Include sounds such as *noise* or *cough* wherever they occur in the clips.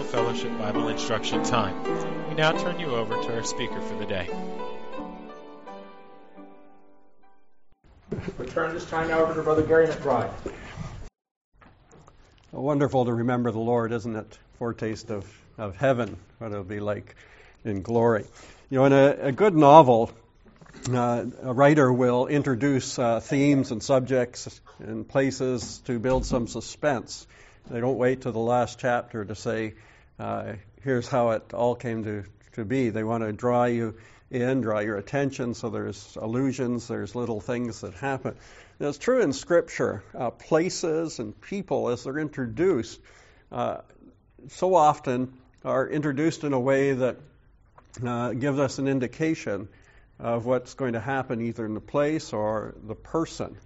Claremont Bible Fellowship Bible Instruction Time. We now turn you over to our speaker for the day. We turn this time now over to Brother Gary McBride. Wonderful to remember the Lord, isn't it? Foretaste of, of heaven, what it'll be like in glory. You know, in a, a good novel, uh, a writer will introduce uh, themes and subjects and places to build some suspense. They don't wait to the last chapter to say, uh, here's how it all came to, to be. They want to draw you in, draw your attention, so there's allusions, there's little things that happen. It's true in Scripture. Uh, places and people, as they're introduced, uh, so often are introduced in a way that uh, gives us an indication of what's going to happen either in the place or the person.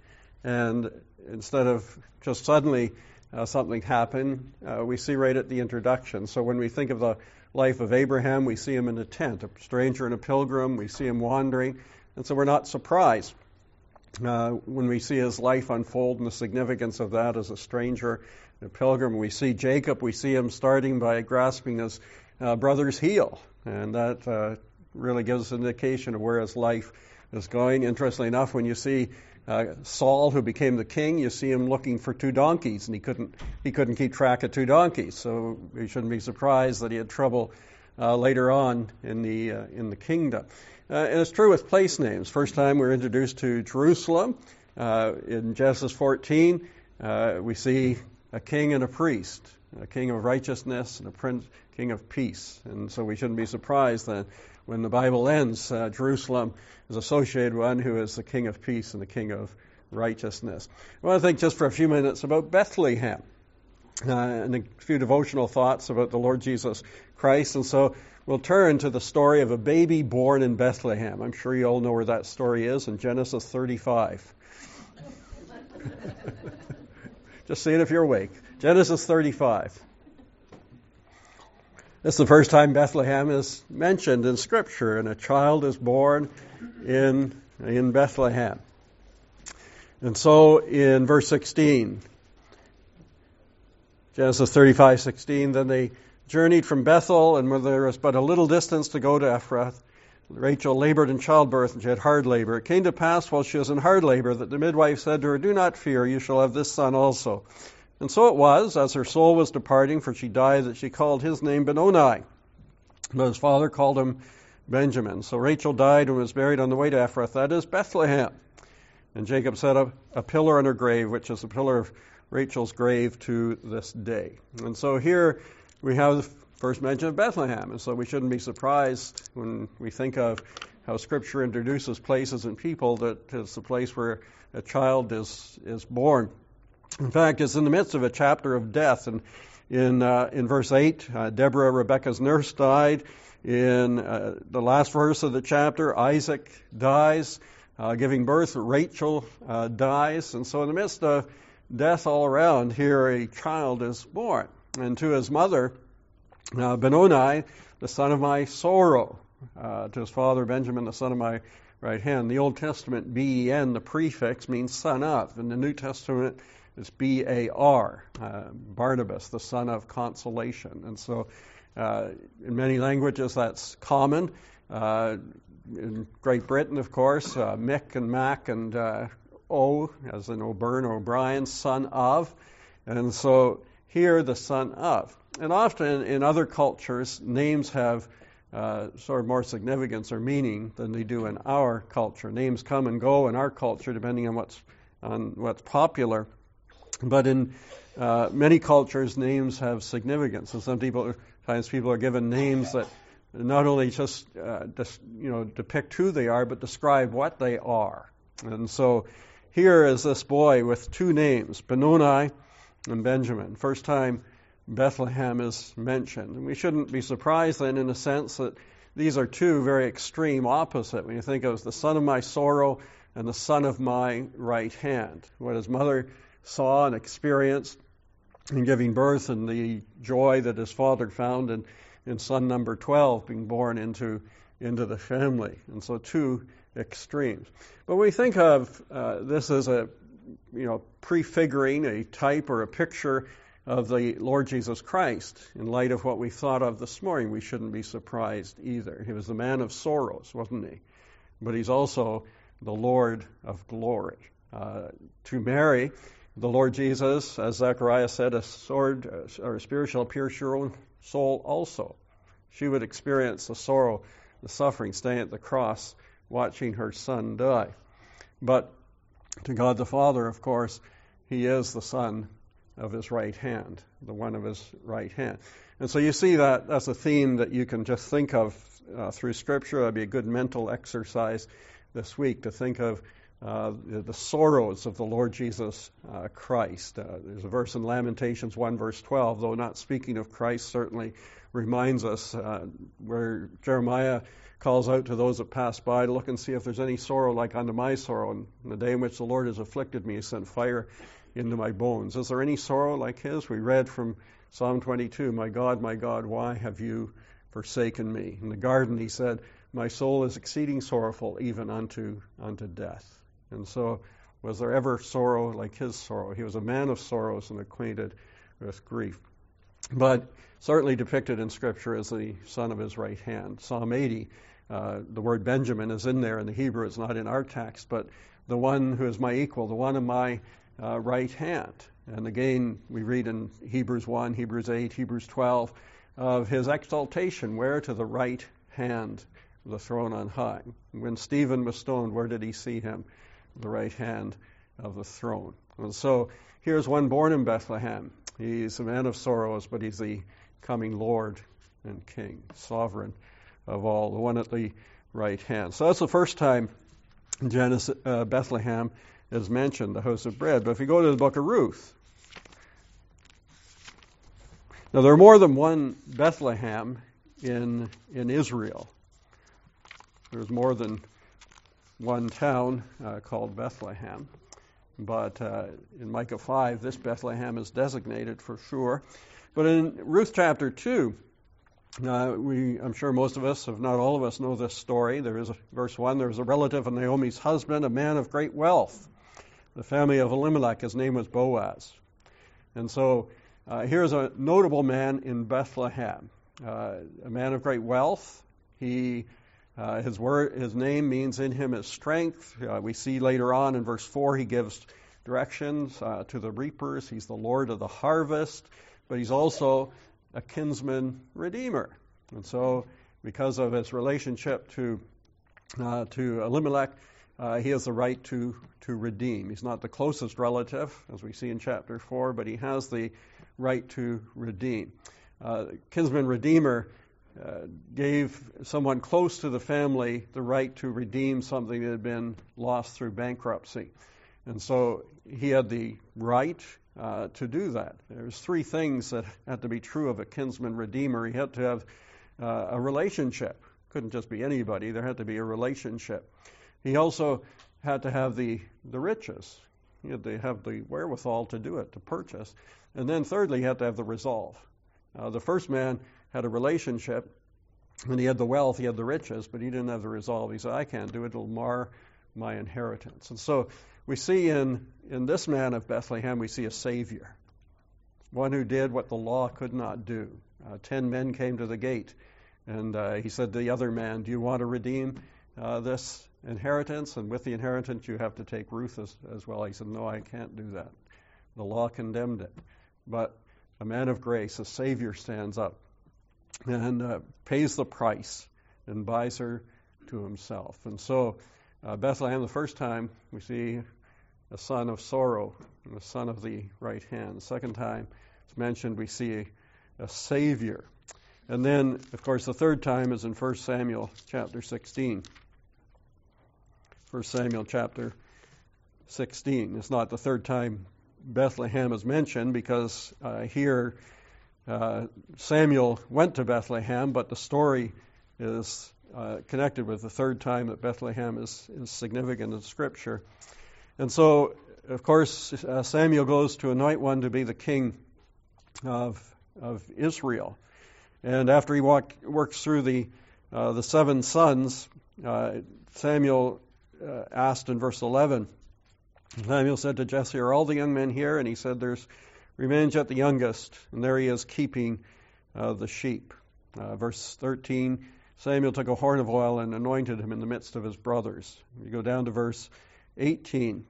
And instead of just suddenly uh, something happen, uh, we see right at the introduction. So when we think of the life of Abraham, we see him in a tent, a stranger and a pilgrim, we see him wandering, and so we're not surprised. Uh, when we see his life unfold and the significance of that as a stranger, and a pilgrim, we see Jacob, we see him starting by grasping his uh, brother's heel, and that uh, really gives an indication of where his life is going. Interestingly enough, when you see uh, Saul, who became the king, you see him looking for two donkeys, and he couldn't he couldn't keep track of two donkeys. So we shouldn't be surprised that he had trouble uh, later on in the uh, in the kingdom. Uh, and it's true with place names. First time we're introduced to Jerusalem uh, in Genesis 14, uh, we see a king and a priest, a king of righteousness and a prince, king of peace. And so we shouldn't be surprised that when the Bible ends, uh, Jerusalem is associated with one who is the King of peace and the King of righteousness. I want to think just for a few minutes about Bethlehem uh, and a few devotional thoughts about the Lord Jesus Christ. And so we'll turn to the story of a baby born in Bethlehem. I'm sure you all know where that story is in Genesis 35. *laughs* just see it if you're awake. Genesis 35. This is the first time Bethlehem is mentioned in Scripture, and a child is born in, in Bethlehem. And so in verse 16, Genesis 35, 16, then they journeyed from Bethel, and when there was but a little distance to go to Ephrath, Rachel labored in childbirth, and she had hard labor. It came to pass while she was in hard labor that the midwife said to her, Do not fear, you shall have this son also. And so it was, as her soul was departing, for she died, that she called his name Benoni. But his father called him Benjamin. So Rachel died and was buried on the way to Ephrath, that is Bethlehem. And Jacob set up a pillar on her grave, which is a pillar of Rachel's grave to this day. And so here we have the first mention of Bethlehem. And so we shouldn't be surprised when we think of how Scripture introduces places and people that it's the place where a child is, is born. In fact, it's in the midst of a chapter of death. And in, uh, in verse 8, uh, Deborah, Rebecca's nurse, died. In uh, the last verse of the chapter, Isaac dies, uh, giving birth. Rachel uh, dies. And so, in the midst of death all around, here a child is born. And to his mother, uh, Benoni, the son of my sorrow. to his father, Benjamin, the son of my right hand. The Old Testament, B E N, the prefix, means son of. In the New Testament, it's B A R, uh, Barnabas, the son of consolation. And so, uh, in many languages, that's common. Uh, in Great Britain, of course, uh, Mick and Mac and uh, O, as in O'Byrne, O'Brien, son of. And so, here, the son of. And often in other cultures, names have uh, sort of more significance or meaning than they do in our culture. Names come and go in our culture depending on what's on what's popular. But in uh, many cultures, names have significance, and some people, times people are given names that not only just, uh, just you know depict who they are, but describe what they are. And so, here is this boy with two names, Benoni and Benjamin. First time Bethlehem is mentioned, and we shouldn't be surprised then, in a sense, that these are two very extreme opposite. When you think of the son of my sorrow and the son of my right hand, what his mother saw and experienced in giving birth and the joy that his father found in, in son number 12 being born into, into the family. And so, two extremes. But we think of uh, this as a you know prefiguring a type or a picture of the Lord Jesus Christ, in light of what we thought of this morning, we shouldn't be surprised either. He was the man of sorrows, wasn't he? But he's also the Lord of glory. Uh, to Mary, the Lord Jesus, as Zechariah said, a sword or a spear shall pierce your own soul also. She would experience the sorrow, the suffering, staying at the cross, watching her son die. But to God the Father, of course, He is the Son of His right hand, the one of His right hand. And so you see that that's a theme that you can just think of uh, through Scripture. That'd be a good mental exercise this week to think of uh, the, the, sorrows of the Lord Jesus uh, Christ. Uh, there's a verse in Lamentations 1, verse 12, though not speaking of Christ, certainly reminds us uh, where Jeremiah calls out to those that pass by to look and see if there's any sorrow like unto my sorrow. And in the day in which the Lord has afflicted me, he sent fire into my bones. Is there any sorrow like his? We read from Psalm 22, My God, my God, why have you forsaken me? In the garden, he said, My soul is exceeding sorrowful, even unto, unto death. And so, was there ever sorrow like his sorrow? He was a man of sorrows and acquainted with grief. But certainly depicted in Scripture as the son of his right hand. Psalm 80, uh, the word Benjamin is in there in the Hebrew, it's not in our text, but the one who is my equal, the one in my uh, right hand. And again, we read in Hebrews 1, Hebrews 8, Hebrews 12 of his exaltation, where to the right hand the throne on high. When Stephen was stoned, where did he see him? The right hand of the throne. And so here's one born in Bethlehem. He's a man of sorrows, but he's the coming Lord and King, sovereign of all, the one at the right hand. So that's the first time Genesis, uh, Bethlehem is mentioned, the house of bread. But if you go to the book of Ruth, now there are more than one Bethlehem in in Israel. There's more than one town uh, called Bethlehem. But uh, in Micah 5, this Bethlehem is designated for sure. But in Ruth chapter 2, uh, we, I'm sure most of us, if not all of us, know this story. There is a, verse 1 there was a relative of Naomi's husband, a man of great wealth. The family of Elimelech, his name was Boaz. And so uh, here's a notable man in Bethlehem, uh, a man of great wealth. He uh, his word, his name means in him is strength. Uh, we see later on in verse four he gives directions uh, to the reapers. He's the Lord of the harvest, but he's also a kinsman redeemer. And so, because of his relationship to uh, to Elimelech, uh, he has the right to to redeem. He's not the closest relative, as we see in chapter four, but he has the right to redeem. Uh, kinsman redeemer uh, gave someone close to the family the right to redeem something that had been lost through bankruptcy. And so he had the right uh, to do that. There's three things that had to be true of a kinsman redeemer. He had to have uh, a relationship. Couldn't just be anybody. There had to be a relationship. He also had to have the, the riches. He had to have the wherewithal to do it, to purchase. And then thirdly, he had to have the resolve. Uh, the first man had a relationship, and he had the wealth, he had the riches, but he didn't have the resolve. He said, I can't do it, it'll mar my inheritance. And so we see in, in this man of Bethlehem, we see a Savior, one who did what the law could not do. Uh, ten men came to the gate, and uh, he said to the other man, Do you want to redeem uh, this inheritance? And with the inheritance, you have to take Ruth as, as well. He said, No, I can't do that. The law condemned it. But a man of grace, a Savior, stands up and uh, pays the price and buys her to himself. And so, uh, Bethlehem, the first time we see a son of sorrow, the son of the right hand. The second time it's mentioned, we see a, a Savior. And then, of course, the third time is in 1 Samuel chapter 16. 1 Samuel chapter 16. It's not the third time Bethlehem is mentioned because uh, here uh, Samuel went to Bethlehem, but the story is uh, connected with the third time that Bethlehem is, is significant in Scripture. And so, of course, uh, Samuel goes to anoint one to be the king of, of Israel. And after he walk, works through the, uh, the seven sons, uh, Samuel asked in verse 11, Samuel said to Jesse, Are all the young men here? And he said, There's remains at the youngest, and there he is keeping uh, the sheep. Uh, verse 13 Samuel took a horn of oil and anointed him in the midst of his brothers. You go down to verse 18.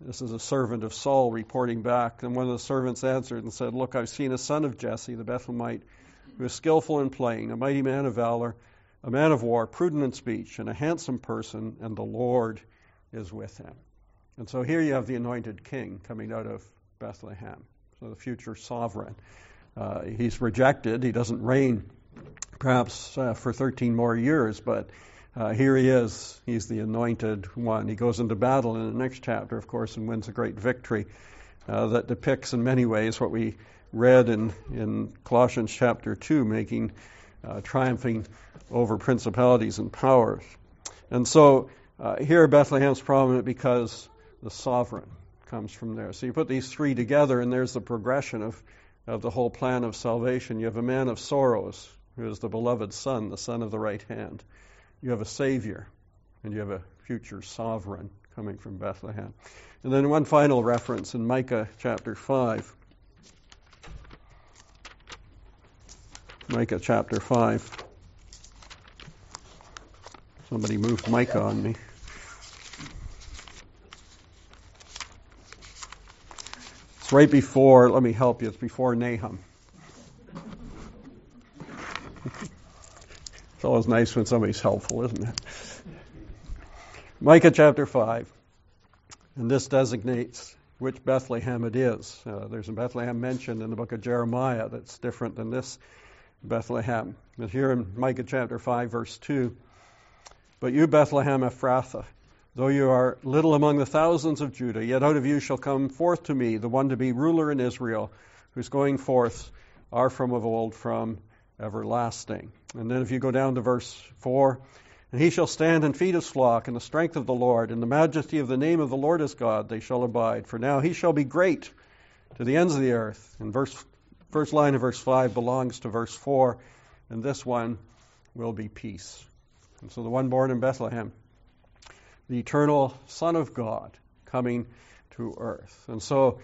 This is a servant of Saul reporting back. And one of the servants answered and said, Look, I've seen a son of Jesse, the Bethlehemite, who is skillful in playing, a mighty man of valor, a man of war, prudent in speech, and a handsome person, and the Lord is with him. And so here you have the anointed king coming out of Bethlehem, so the future sovereign. Uh, he's rejected, he doesn't reign perhaps uh, for 13 more years, but uh, here he is. He's the anointed one. He goes into battle in the next chapter, of course, and wins a great victory uh, that depicts in many ways what we read in, in Colossians chapter 2, making uh, triumphing over principalities and powers. And so uh, here Bethlehem's prominent because the sovereign comes from there. So you put these three together, and there's the progression of, of the whole plan of salvation. You have a man of sorrows, who is the beloved Son, the Son of the right hand. You have a Savior, and you have a future sovereign coming from Bethlehem. And then one final reference in Micah chapter 5. Micah chapter 5. Somebody moved Micah on me. Right before, let me help you, it's before Nahum. *laughs* It's always nice when somebody's helpful, isn't it? Micah chapter 5. And this designates which Bethlehem it is. Uh, there's a Bethlehem mentioned in the book of Jeremiah that's different than this Bethlehem. But here in Micah chapter 5, verse 2 But you, Bethlehem Ephrathah, though you are little among the thousands of Judah, yet out of you shall come forth to me the one to be ruler in Israel, whose going forth are from of old, from everlasting. And then if you go down to verse 4, and he shall stand and feed his flock in the strength of the Lord, in the majesty of the name of the Lord his God, they shall abide. For now he shall be great to the ends of the earth. And verse first line of verse 5 belongs to verse 4, and this one will be peace. And so the one born in Bethlehem, the eternal Son of God, coming to earth. And so,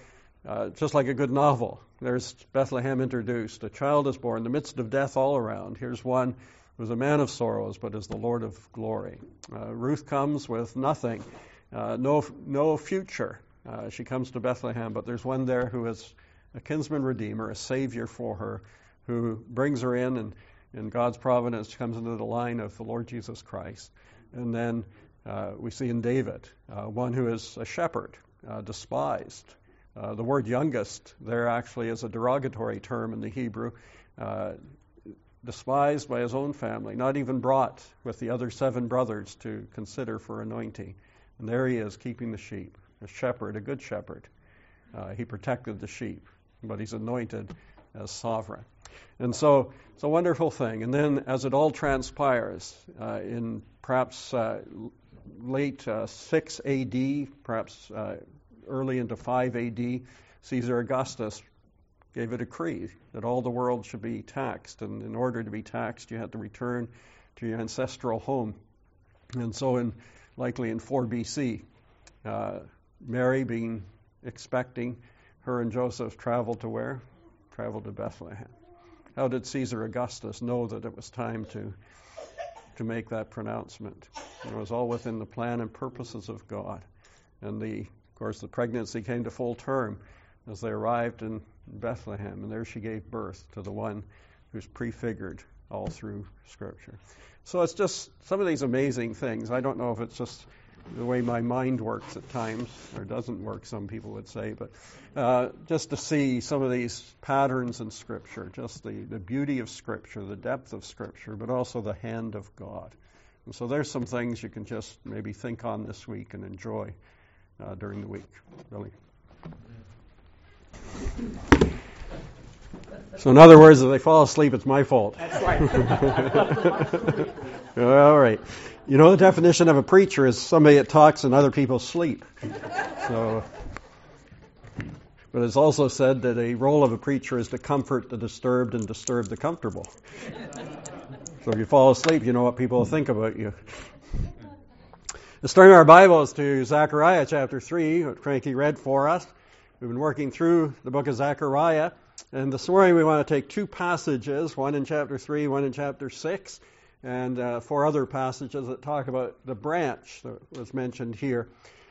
uh, just like a good novel, there's Bethlehem introduced. A child is born in the midst of death all around. Here's one who is a man of sorrows, but is the Lord of glory. Uh, Ruth comes with nothing, uh, no, no future. Uh, she comes to Bethlehem, but there's one there who is a kinsman redeemer, a savior for her, who brings her in, and in God's providence comes into the line of the Lord Jesus Christ. And then uh, we see in David uh, one who is a shepherd, uh, despised, uh, the word youngest there actually is a derogatory term in the Hebrew, uh, despised by his own family, not even brought with the other seven brothers to consider for anointing. And there he is keeping the sheep, a shepherd, a good shepherd. Uh, he protected the sheep, but he's anointed as sovereign. And so it's a wonderful thing. And then as it all transpires, uh, in perhaps uh, late 6 AD, perhaps early into 5 AD, Caesar Augustus gave a decree that all the world should be taxed. And in order to be taxed, you had to return to your ancestral home. And so, in likely in 4 BC, uh, Mary, being expecting, her and Joseph traveled to where? Traveled to Bethlehem. How did Caesar Augustus know that it was time to to make that pronouncement? It was all within the plan and purposes of God. And the of course, the pregnancy came to full term as they arrived in Bethlehem, and there she gave birth to the one who's prefigured all through Scripture. So it's just some of these amazing things. I don't know if it's just the way my mind works at times, or doesn't work, some people would say, but uh, just to see some of these patterns in Scripture, just the, the beauty of Scripture, the depth of Scripture, but also the hand of God. And so there's some things you can just maybe think on this week and enjoy uh, during the week, really. So, in other words, if they fall asleep, it's my fault. That's right. *laughs* All right. You know, the definition of a preacher is somebody that talks and other people sleep. So, but it's also said that a role of a preacher is to comfort the disturbed and disturb the comfortable. So if you fall asleep, you know what people think about you. Let's turn our Bibles to Zechariah chapter 3, what Frankie read for us. We've been working through the book of Zechariah, and this morning we want to take two passages, one in chapter 3, one in chapter 6, and uh, four other passages that talk about the branch that was mentioned here.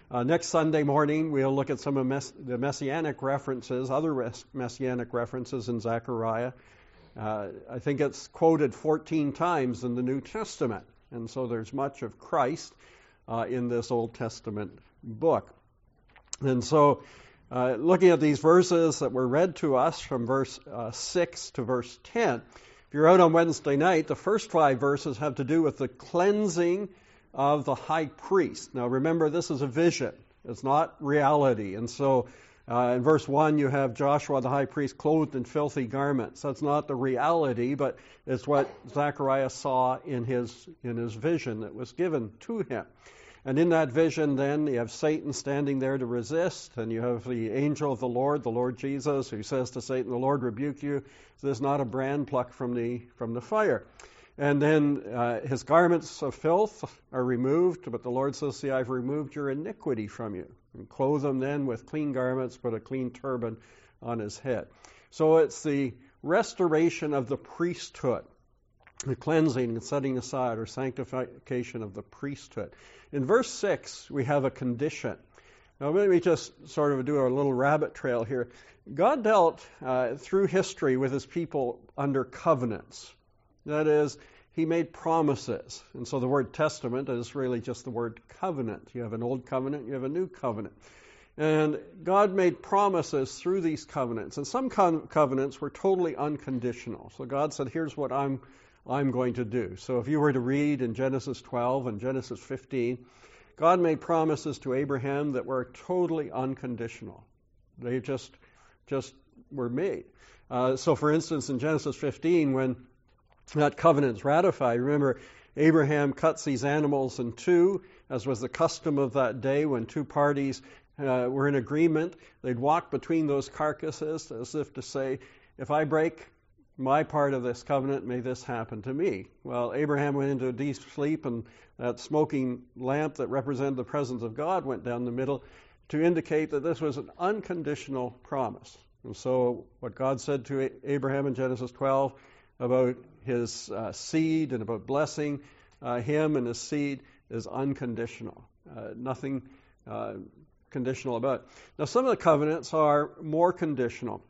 Uh, next Sunday morning, we'll look at some of mess- the messianic references, other res- messianic references in Zechariah. Uh, I think it's quoted 14 times in the New Testament, and so there's much of Christ uh, in this Old Testament book. And so uh, looking at these verses that were read to us from verse uh, 6 to verse 10. If you're out on Wednesday night, the first five verses have to do with the cleansing of the high priest. Now remember, this is a vision, it's not reality. And so uh, in verse 1, you have Joshua the high priest clothed in filthy garments. That's not the reality, but it's what Zechariah saw in his, in his vision that was given to him. And in that vision, then, you have Satan standing there to resist, and you have the angel of the Lord, the Lord Jesus, who says to Satan, The Lord rebuke you. This is not a brand plucked from the, from the fire. And then uh, his garments of filth are removed, but the Lord says, See, I've removed your iniquity from you. And clothe him then with clean garments, put a clean turban on his head. So it's the restoration of the priesthood the cleansing and setting aside or sanctification of the priesthood. In verse 6, we have a condition. Now, let me just sort of do a little rabbit trail here. God dealt uh, through history with his people under covenants. That is, he made promises. And so the word testament is really just the word covenant. You have an old covenant, you have a new covenant. And God made promises through these covenants. And some covenants were totally unconditional. So God said, Here's what I'm I'm going to do. So if you were to read in Genesis 12 and Genesis 15, God made promises to Abraham that were totally unconditional. They just just were made. Uh, so, for instance, in Genesis 15, when that covenant is ratified, remember Abraham cuts these animals in two, as was the custom of that day when two parties uh, were in agreement. They'd walk between those carcasses as if to say, if I break my part of this covenant, may this happen to me. Well, Abraham went into a deep sleep, and that smoking lamp that represented the presence of God went down the middle to indicate that this was an unconditional promise. And so, what God said to Abraham in Genesis 12 about his uh, seed and about blessing uh, him and his seed is unconditional. Uh, nothing uh, conditional about it. Now, some of the covenants are more conditional.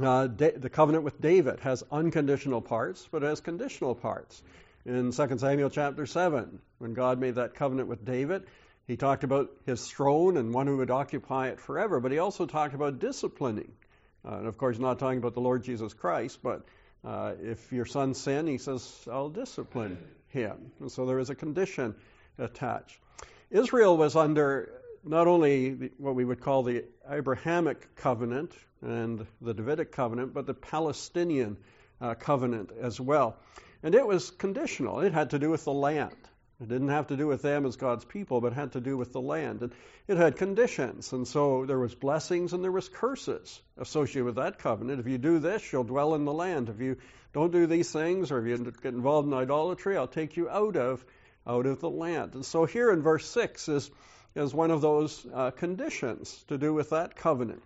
Uh, the covenant with David has unconditional parts, but it has conditional parts. In 2 Samuel chapter 7, when God made that covenant with David, he talked about his throne and one who would occupy it forever, but he also talked about disciplining. Uh, and of course, not talking about the Lord Jesus Christ, but uh, if your son sin, he says, I'll discipline him. And so there is a condition attached. Israel was under not only the, what we would call the Abrahamic covenant and the Davidic covenant, but the Palestinian uh, covenant as well. And it was conditional. It had to do with the land. It didn't have to do with them as God's people, but had to do with the land. And it had conditions. And so there was blessings and there was curses associated with that covenant. If you do this, you'll dwell in the land. If you don't do these things or if you get involved in idolatry, I'll take you out of out of the land. And so here in verse 6 is is one of those uh, conditions to do with that covenant.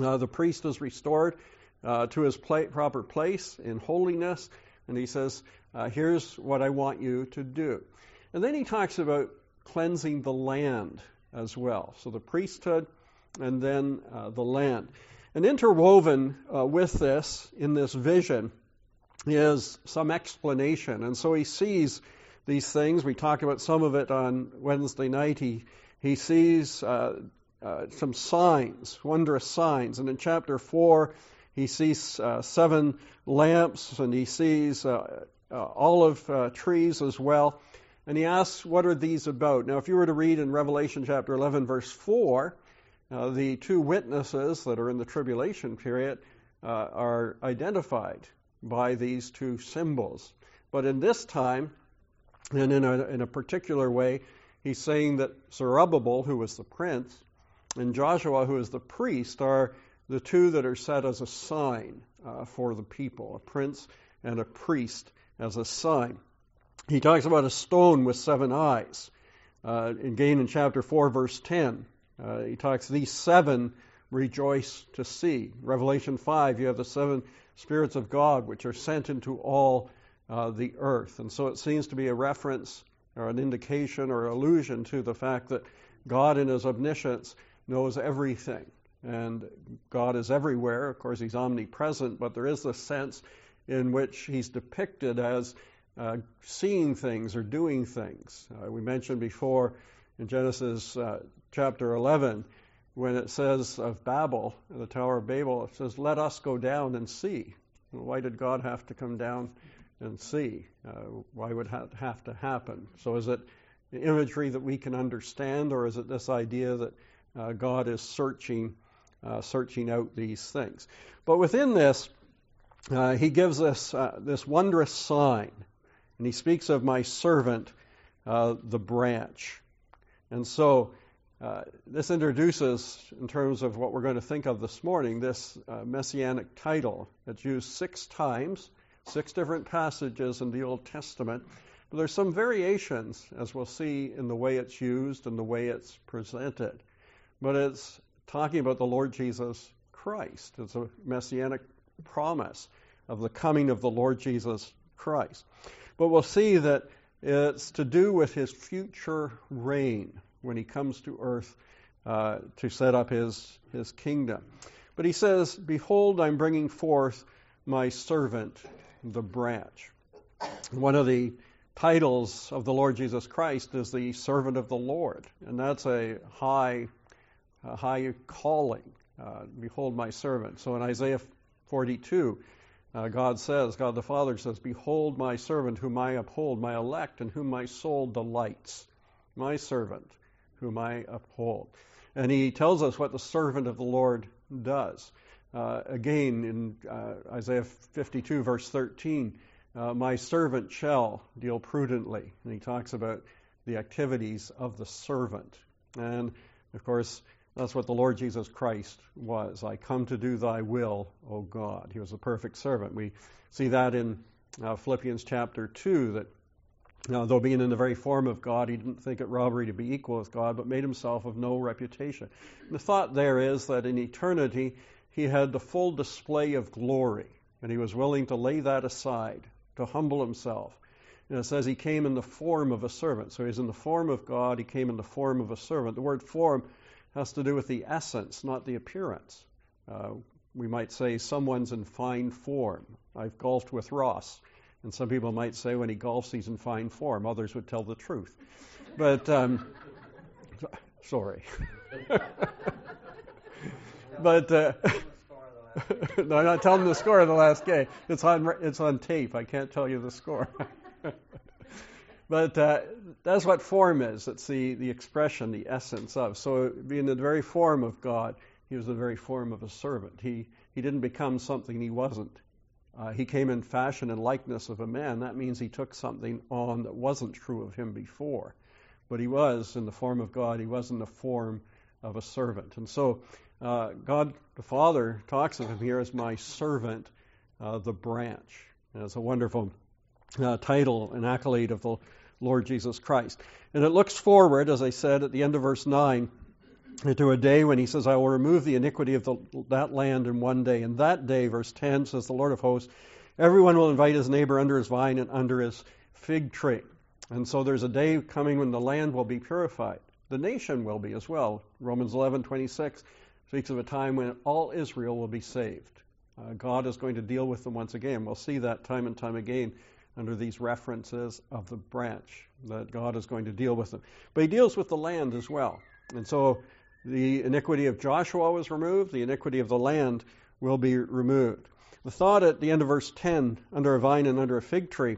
Uh, the priest is restored uh, to his pla- proper place in holiness, and he says, uh, Here's what I want you to do. And then he talks about cleansing the land as well. So the priesthood and then uh, the land. And interwoven uh, with this, in this vision, is some explanation. And so he sees these things. We talked about some of it on Wednesday night. He he sees uh, uh, some signs, wondrous signs. And in chapter 4, he sees uh, seven lamps and he sees uh, uh, olive uh, trees as well. And he asks, What are these about? Now, if you were to read in Revelation chapter 11, verse 4, the two witnesses that are in the tribulation period are identified by these two symbols. But in this time, and in a, in a particular way, he's saying that Zerubbabel, who was the prince, and Joshua, who is the priest, are the two that are set as a sign uh, for the people, a prince and a priest as a sign. He talks about a stone with seven eyes. Uh, again, in chapter 4, verse 10, uh, he talks, these seven rejoice to see. Revelation 5, you have the seven spirits of God which are sent into all uh, the earth. And so it seems to be a reference or an indication or allusion to the fact that God, in His omniscience, knows everything. And God is everywhere. Of course, He's omnipresent, but there is this sense in which He's depicted as uh, seeing things or doing things. Uh, we mentioned before in Genesis uh, chapter 11 when it says of Babel, the Tower of Babel, it says, Let us go down and see. Why did God have to come down and see? Uh, why would that have to happen? So is it imagery that we can understand, or is it this idea that uh, God is searching, uh, searching out these things? But within this, uh, he gives us uh, this wondrous sign, and he speaks of my servant, uh, the branch. And so uh, this introduces, in terms of what we're going to think of this morning, this messianic title. It's used six times, six different passages in the Old Testament. But there's some variations, as we'll see, in the way it's used and the way it's presented. But it's talking about the Lord Jesus Christ. It's a messianic promise of the coming of the Lord Jesus Christ. But we'll see that it's to do with his future reign when he comes to earth uh, to set up his, his kingdom. But he says, Behold, I'm bringing forth my servant, the branch. One of the titles of the Lord Jesus Christ is the servant of the Lord, and that's a high, a high calling. Uh, Behold, my servant. So in Isaiah 42, uh, God says, God the Father says, Behold my servant whom I uphold, my elect, and whom my soul delights. My servant whom I uphold. And he tells us what the servant of the Lord does. Uh, again, in uh, Isaiah 52, verse 13, uh, my servant shall deal prudently. And he talks about the activities of the servant. And of course, that's what the Lord Jesus Christ was. I come to do thy will, O God. He was a perfect servant. We see that in uh, Philippians chapter 2 that now, though being in the very form of God, he didn't think it robbery to be equal with God, but made himself of no reputation. the thought there is that in eternity, he had the full display of glory, and he was willing to lay that aside, to humble himself. And it says he came in the form of a servant. So he's in the form of God, he came in the form of a servant. The word form has to do with the essence, not the appearance. Uh, we might say someone's in fine form. I've golfed with Ross. And some people might say when he golfs, he's in fine form. Others would tell the truth. But, um, *laughs* sorry. *laughs* but, uh, *laughs* no, I'm not telling the score of the last game. It's on, it's on tape. I can't tell you the score. But uh, that's what form is. It's the, the expression, the essence of. So, being the very form of God, he was the very form of a servant. He, he didn't become something he wasn't. Uh, he came in fashion and likeness of a man. That means he took something on that wasn't true of him before. But he was in the form of God, he was in the form of a servant. And so uh, God the Father talks of him here as my servant, uh, the branch. And it's a wonderful uh, title and accolade of the Lord Jesus Christ. And it looks forward, as I said at the end of verse 9, to a day when he says, I will remove the iniquity of the, that land in one day. And that day, verse 10 says, The Lord of hosts, everyone will invite his neighbor under his vine and under his fig tree. And so there's a day coming when the land will be purified. The nation will be as well. Romans 11:26 speaks of a time when all Israel will be saved. Uh, God is going to deal with them once again. We'll see that time and time again under these references of the branch that God is going to deal with them. But he deals with the land as well. And so the iniquity of Joshua was removed, the iniquity of the land will be removed. The thought at the end of verse 10, under a vine and under a fig tree,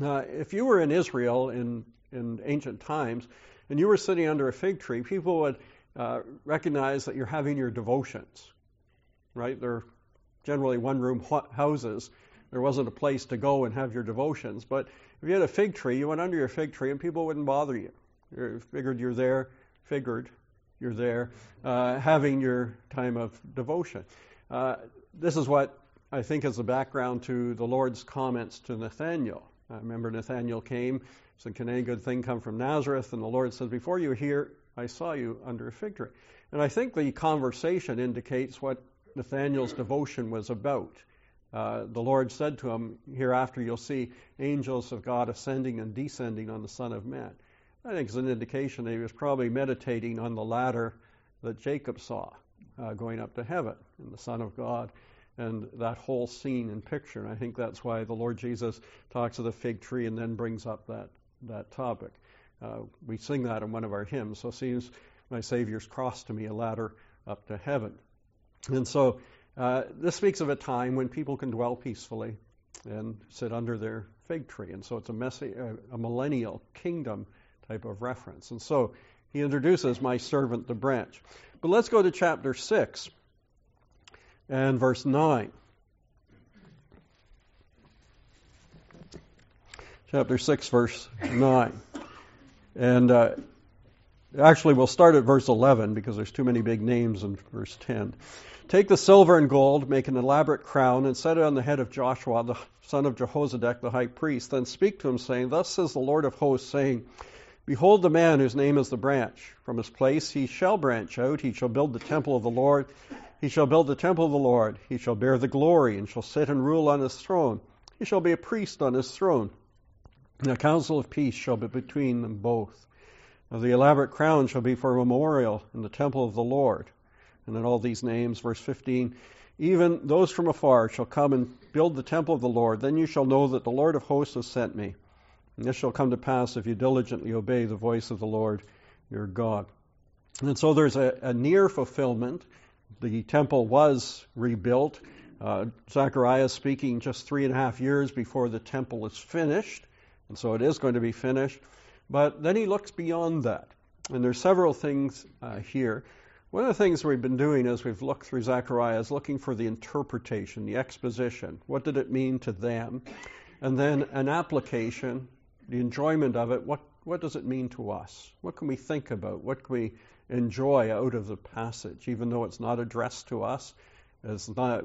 uh, if you were in Israel in, in ancient times and you were sitting under a fig tree, people would uh, recognize that you're having your devotions, right? They're generally one room houses. There wasn't a place to go and have your devotions. But if you had a fig tree, you went under your fig tree and people wouldn't bother you. You figured you're there, figured you're there uh, having your time of devotion. Uh, this is what I think is the background to the Lord's comments to Nathanael. I remember Nathanael came, said, Can any good thing come from Nazareth? And the Lord says, Before you hear I saw you under a fig tree. And I think the conversation indicates what Nathanael's devotion was about. Uh, the Lord said to him, Hereafter you'll see angels of God ascending and descending on the Son of Man. I think it's an indication that he was probably meditating on the ladder that Jacob saw uh, going up to heaven and the Son of God and that whole scene and picture. And I think that's why the Lord Jesus talks of the fig tree and then brings up that, that topic. Uh, we sing that in one of our hymns. So it seems my Savior's cross to me a ladder up to heaven. And so uh, this speaks of a time when people can dwell peacefully and sit under their fig tree. And so it's a, messy, uh, a millennial kingdom type of reference. And so he introduces my servant, the branch. But let's go to chapter 6 and verse 9. Chapter 6, verse 9. And uh, actually, we'll start at verse 11 because there's too many big names in verse 10. Take the silver and gold, make an elaborate crown, and set it on the head of Joshua, the son of Jehozadak, the high priest. Then speak to him, saying, Thus says the Lord of hosts, saying, Behold the man whose name is the branch. From his place he shall branch out. He shall build the temple of the Lord. He shall build the temple of the Lord. He shall bear the glory, and shall sit and rule on his throne. He shall be a priest on his throne. And a council of peace shall be between them both. The elaborate crown shall be for a memorial in the temple of the Lord. And then all these names, verse 15, even those from afar shall come and build the temple of the Lord. Then you shall know that the Lord of hosts has sent me. And this shall come to pass if you diligently obey the voice of the Lord your God. And so there's a, a near fulfillment. The temple was rebuilt. Uh, Zechariah speaking just three and a half years before the temple is finished. And so it is going to be finished. But then he looks beyond that. And there's several things uh, here. One of the things we've been doing as we've looked through Zechariah is looking for the interpretation, the exposition. What did it mean to them? And then an application the enjoyment of it, what, what does it mean to us? What can we think about? What can we enjoy out of the passage, even though it's not addressed to us? It's not,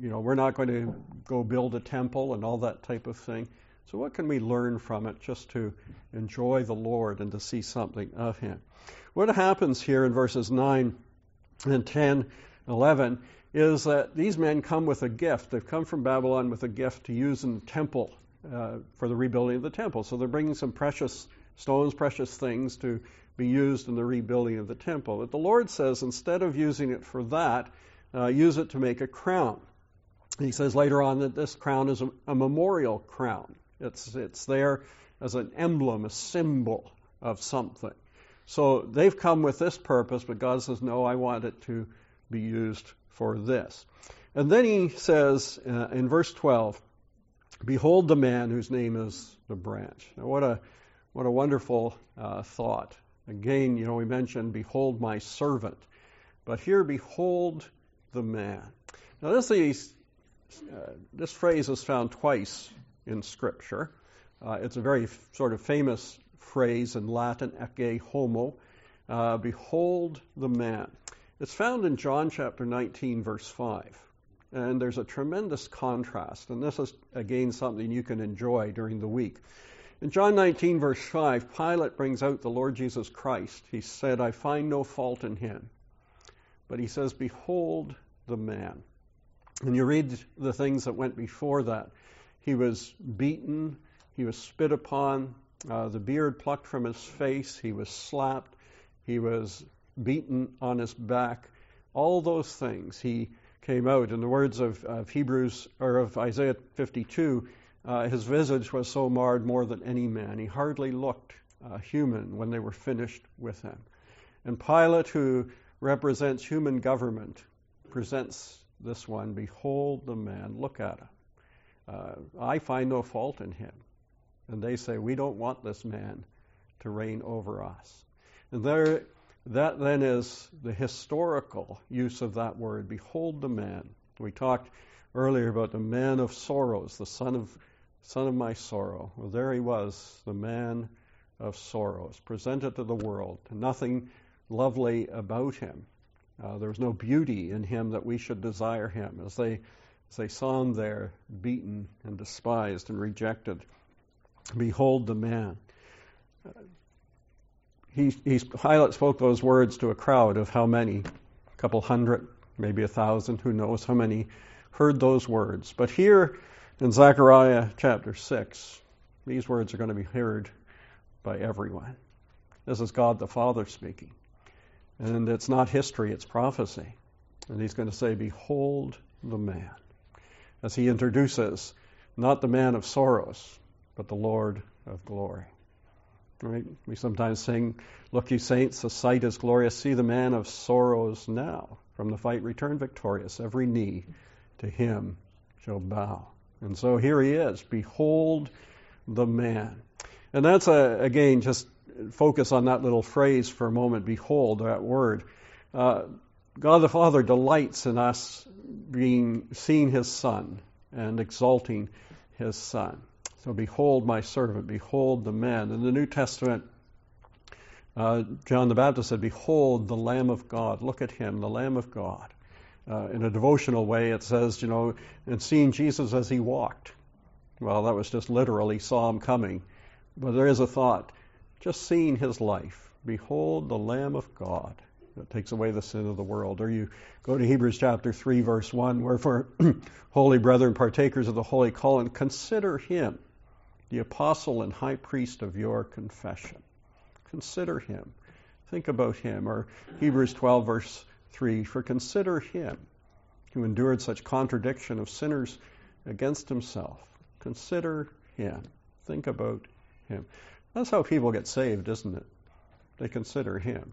you know, we're not going to go build a temple and all that type of thing. So, what can we learn from it just to enjoy the Lord and to see something of Him? What happens here in verses 9 and 10, 11 is that these men come with a gift. They've come from Babylon with a gift to use in the temple uh, for the rebuilding of the temple. So they're bringing some precious stones, precious things to be used in the rebuilding of the temple. But the Lord says instead of using it for that, uh, use it to make a crown. He says later on that this crown is a, a memorial crown. It's it's there as an emblem, a symbol of something. So they've come with this purpose, but God says, no, I want it to be used for this. And then he says uh, in verse 12, Behold the man whose name is the branch. Now, what a what a wonderful uh, thought. Again, you know, we mentioned, "Behold my servant," but here, "Behold the man." Now, this is uh, this phrase is found twice in Scripture. Uh, it's a very f- sort of famous phrase in Latin, "ecce homo." Uh, behold the man. It's found in John chapter 19, verse 5. And there's a tremendous contrast. And this is, again, something you can enjoy during the week. In John 19, verse 5, Pilate brings out the Lord Jesus Christ. He said, I find no fault in him. But he says, Behold the man. And you read the things that went before that. He was beaten, he was spit upon, uh, the beard plucked from his face, he was slapped, he was beaten on his back. All those things. He came out. In the words of, of Hebrews or of Isaiah 52, uh, his visage was so marred more than any man. He hardly looked uh, human when they were finished with him. And Pilate, who represents human government, presents this one Behold the man, look at him. Uh, I find no fault in him. And they say, We don't want this man to reign over us. And there that then is the historical use of that word. Behold the man. We talked earlier about the man of sorrows, the son of son of my sorrow. Well, there he was, the man of sorrows, presented to the world. Nothing lovely about him. Uh, there was no beauty in him that we should desire him. As they, as they saw him there, beaten and despised and rejected, behold the man. Uh, he, he, Pilate spoke those words to a crowd of how many? A couple hundred, maybe a thousand, who knows how many heard those words. But here in Zechariah chapter 6, these words are going to be heard by everyone. This is God the Father speaking. And it's not history, it's prophecy. And he's going to say, Behold the man. As he introduces not the man of sorrows, but the Lord of glory. Right? We sometimes sing, Look, you saints, the sight is glorious. See the man of sorrows now. From the fight return victorious. Every knee to him shall bow. And so here he is. Behold the man. And that's, a, again, just focus on that little phrase for a moment. Behold, that word. Uh, God the Father delights in us being seeing his Son and exalting his Son. So behold my servant, behold the man. In the New Testament, uh, John the Baptist said, Behold the Lamb of God. Look at him, the Lamb of God. Uh, in a devotional way, it says, you know, and seeing Jesus as he walked. Well, that was just literally saw him coming. But there is a thought, just seeing his life. Behold the Lamb of God that takes away the sin of the world. Or you go to Hebrews chapter 3, verse 1, wherefore, *clears throat* holy brethren, partakers of the holy calling, consider him the apostle and high priest of your confession. Consider him. Think about him. Or Hebrews 12, verse 3 For consider him who endured such contradiction of sinners against himself. Consider him. Think about him. That's how people get saved, isn't it? They consider him.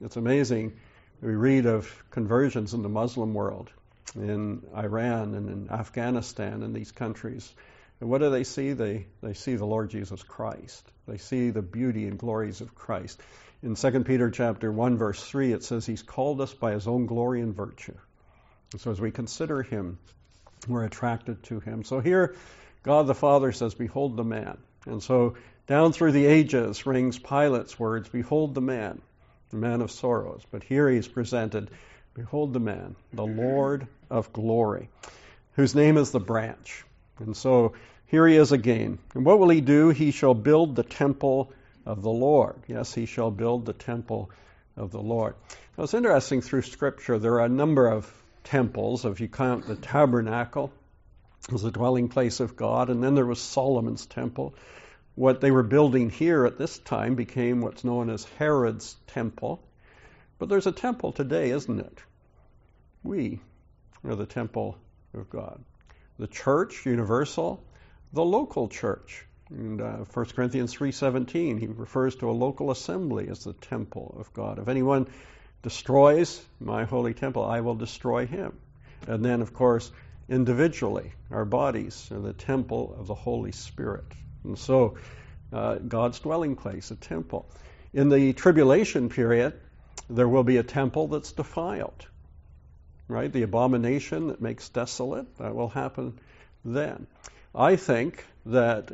It's amazing. We read of conversions in the Muslim world, in Iran and in Afghanistan and these countries and what do they see? They, they see the Lord Jesus Christ. They see the beauty and glories of Christ. In 2 Peter chapter 1 verse 3 it says he's called us by his own glory and virtue. And so as we consider him, we're attracted to him. So here God the Father says, Behold the man. And so down through the ages rings Pilate's words, Behold the man, the man of sorrows. But here he's presented, Behold the man, the Lord of glory, whose name is the branch. And so here he is again. And what will he do? He shall build the temple of the Lord. Yes, he shall build the temple of the Lord. Now, it's interesting through Scripture, there are a number of temples, if you count the tabernacle as the dwelling place of God, and then there was Solomon's temple. What they were building here at this time became what's known as Herod's temple. But there's a temple today, isn't it? We are the temple of God. The church, universal, the local church. In uh, 1 Corinthians 3:17, he refers to a local assembly as the temple of God. If anyone destroys my holy temple, I will destroy him. And then, of course, individually, our bodies are the temple of the Holy Spirit. And so, uh, God's dwelling place, a temple. In the tribulation period, there will be a temple that's defiled. Right? The abomination that makes desolate, that will happen then. I think that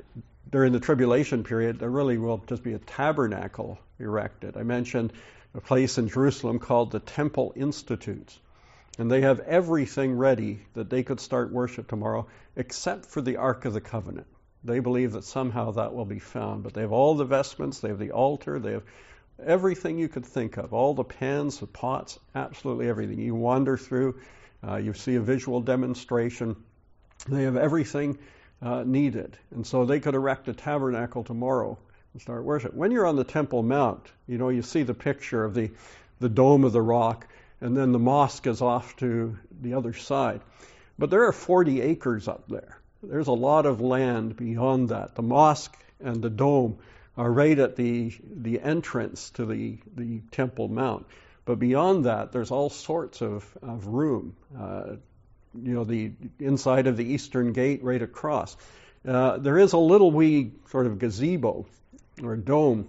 during the tribulation period, there really will just be a tabernacle erected. I mentioned a place in Jerusalem called the Temple Institute. And they have everything ready that they could start worship tomorrow, except for the Ark of the Covenant. They believe that somehow that will be found. But they have all the vestments, they have the altar, they have everything you could think of all the pans, the pots, absolutely everything. You wander through, uh, you see a visual demonstration. They have everything uh, needed. And so they could erect a tabernacle tomorrow and start worship. When you're on the Temple Mount, you know, you see the picture of the, the dome of the rock, and then the mosque is off to the other side. But there are 40 acres up there. There's a lot of land beyond that. The mosque and the dome are right at the, the entrance to the, the Temple Mount. But beyond that, there's all sorts of, of room. Uh, you know, the inside of the eastern gate right across. Uh, there is a little wee sort of gazebo or dome,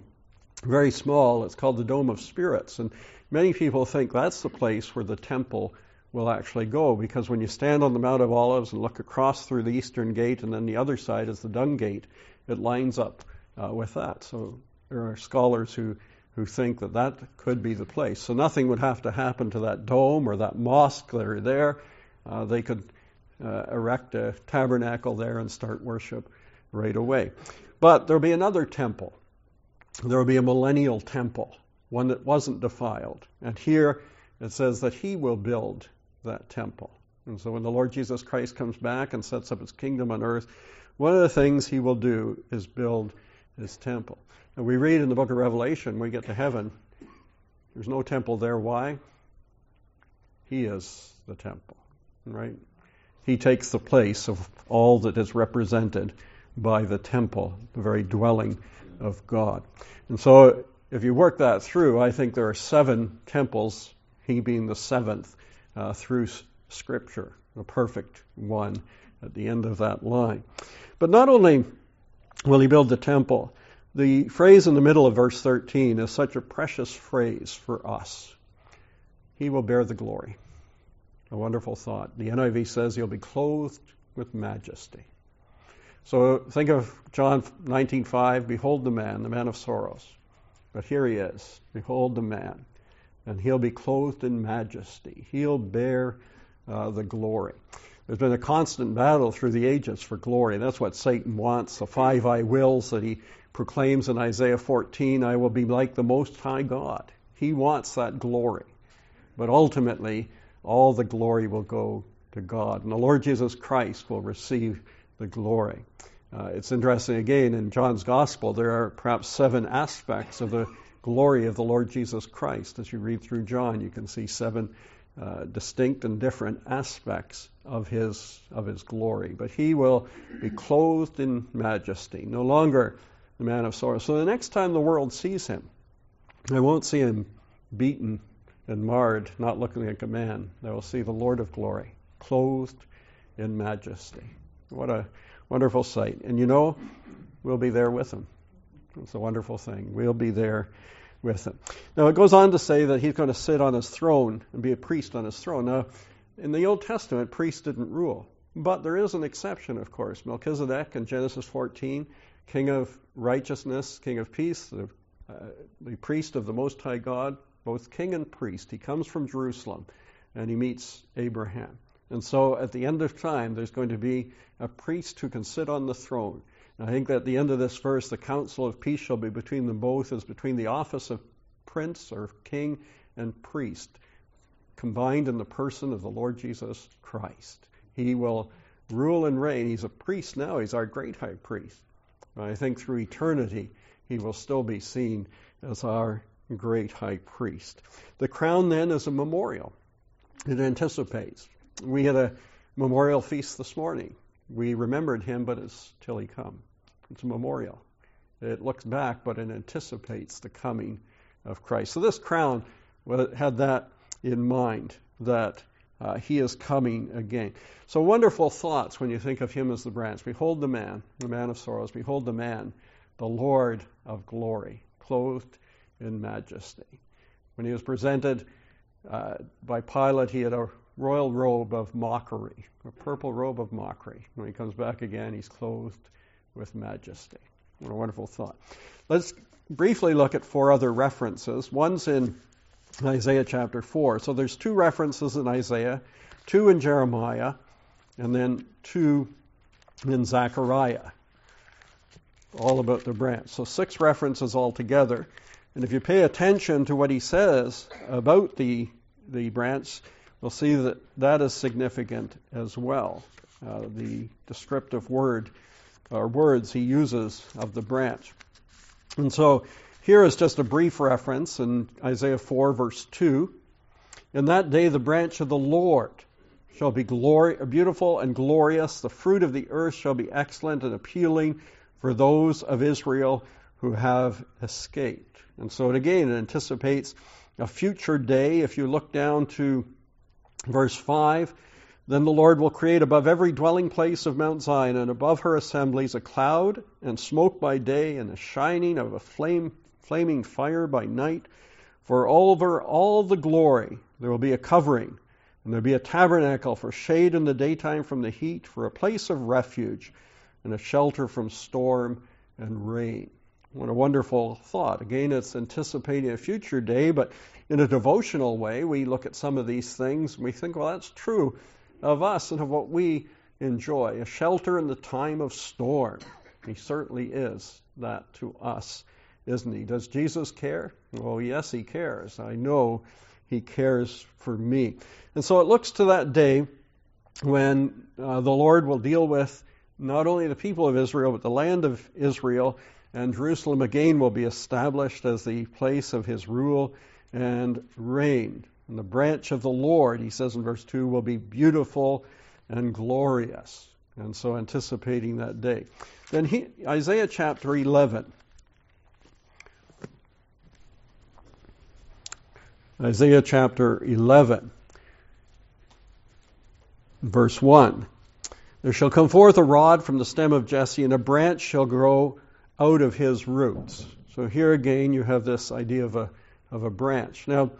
very small. It's called the Dome of Spirits. And many people think that's the place where the temple will actually go because when you stand on the Mount of Olives and look across through the eastern gate and then the other side is the dung gate, it lines up uh, with that. So there are scholars who, who think that that could be the place. So nothing would have to happen to that dome or that mosque that are there. Uh, they could uh, erect a tabernacle there and start worship right away. But there'll be another temple. there will be a millennial temple, one that wasn't defiled. And here it says that he will build that temple. And so when the Lord Jesus Christ comes back and sets up his kingdom on earth, one of the things he will do is build his temple. And we read in the book of Revelation, we get to heaven, there's no temple there. Why? He is the temple, right? He takes the place of all that is represented by the temple, the very dwelling of God. And so, if you work that through, I think there are seven temples, he being the seventh, uh, through Scripture, the perfect one at the end of that line. But not only will he build the temple, the phrase in the middle of verse 13 is such a precious phrase for us. He will bear the glory. A wonderful thought. The NIV says he'll be clothed with majesty. So think of John 19:5, behold the man, the man of sorrows. But here he is. Behold the man. And he'll be clothed in majesty. He'll bear uh, the glory. There's been a constant battle through the ages for glory. and That's what Satan wants. The five I wills that he proclaims in Isaiah 14 I will be like the Most High God. He wants that glory. But ultimately, all the glory will go to God. And the Lord Jesus Christ will receive the glory. Uh, it's interesting again in John's Gospel, there are perhaps seven aspects of the glory of the Lord Jesus Christ. As you read through John, you can see seven uh, distinct and different aspects of his of his glory. But he will be clothed in majesty, no longer the man of sorrow. So the next time the world sees him, they won't see him beaten and marred, not looking like a man. They will see the Lord of glory, clothed in majesty. What a wonderful sight. And you know, we'll be there with him. It's a wonderful thing. We'll be there with him. Now, it goes on to say that he's going to sit on his throne and be a priest on his throne. Now, in the Old Testament, priests didn't rule. But there is an exception, of course. Melchizedek in Genesis 14, king of righteousness, king of peace, the, uh, the priest of the Most High God, both king and priest. He comes from Jerusalem and he meets Abraham. And so at the end of time, there's going to be a priest who can sit on the throne. I think that at the end of this verse, the council of peace shall be between them both, as between the office of prince or king and priest, combined in the person of the Lord Jesus Christ. He will rule and reign. He's a priest now, he's our great high priest. I think through eternity, he will still be seen as our great high priest. The crown then is a memorial. It anticipates we had a memorial feast this morning. We remembered him, but it's till he come. It's a memorial. It looks back, but it anticipates the coming of Christ. So this crown had that in mind, that uh, he is coming again. So wonderful thoughts when you think of him as the branch. Behold the man, the man of sorrows. Behold the man, the Lord of glory, clothed in majesty. When he was presented uh, by Pilate, he had a royal robe of mockery, a purple robe of mockery. When he comes back again, he's clothed with majesty. What a wonderful thought. Let's briefly look at four other references. One's in Isaiah chapter 4. So there's two references in Isaiah, two in Jeremiah, and then two in Zechariah, all about the branch. So six references altogether. And if you pay attention to what he says about the, the branch, we'll see that that is significant as well. Uh, the descriptive word or words he uses of the branch. And so here is just a brief reference in Isaiah 4, verse 2. In that day, the branch of the Lord shall be glory, beautiful and glorious. The fruit of the earth shall be excellent and appealing for those of Israel who have escaped. And so, it again, it anticipates a future day. If you look down to Verse 5 Then the Lord will create above every dwelling place of Mount Zion and above her assemblies a cloud and smoke by day and a shining of a flame, flaming fire by night. For over all the glory there will be a covering, and there will be a tabernacle for shade in the daytime from the heat, for a place of refuge, and a shelter from storm and rain. What a wonderful thought. Again, it's anticipating a future day, but in a devotional way, we look at some of these things and we think, well, that's true of us and of what we enjoy. A shelter in the time of storm. He certainly is that to us isn't he? Does Jesus care? Well, yes, he cares. I know he cares for me. And so it looks to that day when uh, the Lord will deal with not only the people of Israel, but the land of Israel, and Jerusalem again will be established as the place of his rule and reign. And the branch of the Lord, he says in verse 2, will be beautiful and glorious. And so anticipating that day. Then he, Isaiah chapter 11. Isaiah chapter 11, verse 1. There shall come forth a rod from the stem of Jesse, and a branch shall grow out of his roots. So here again, you have this idea of a, of a branch. Now,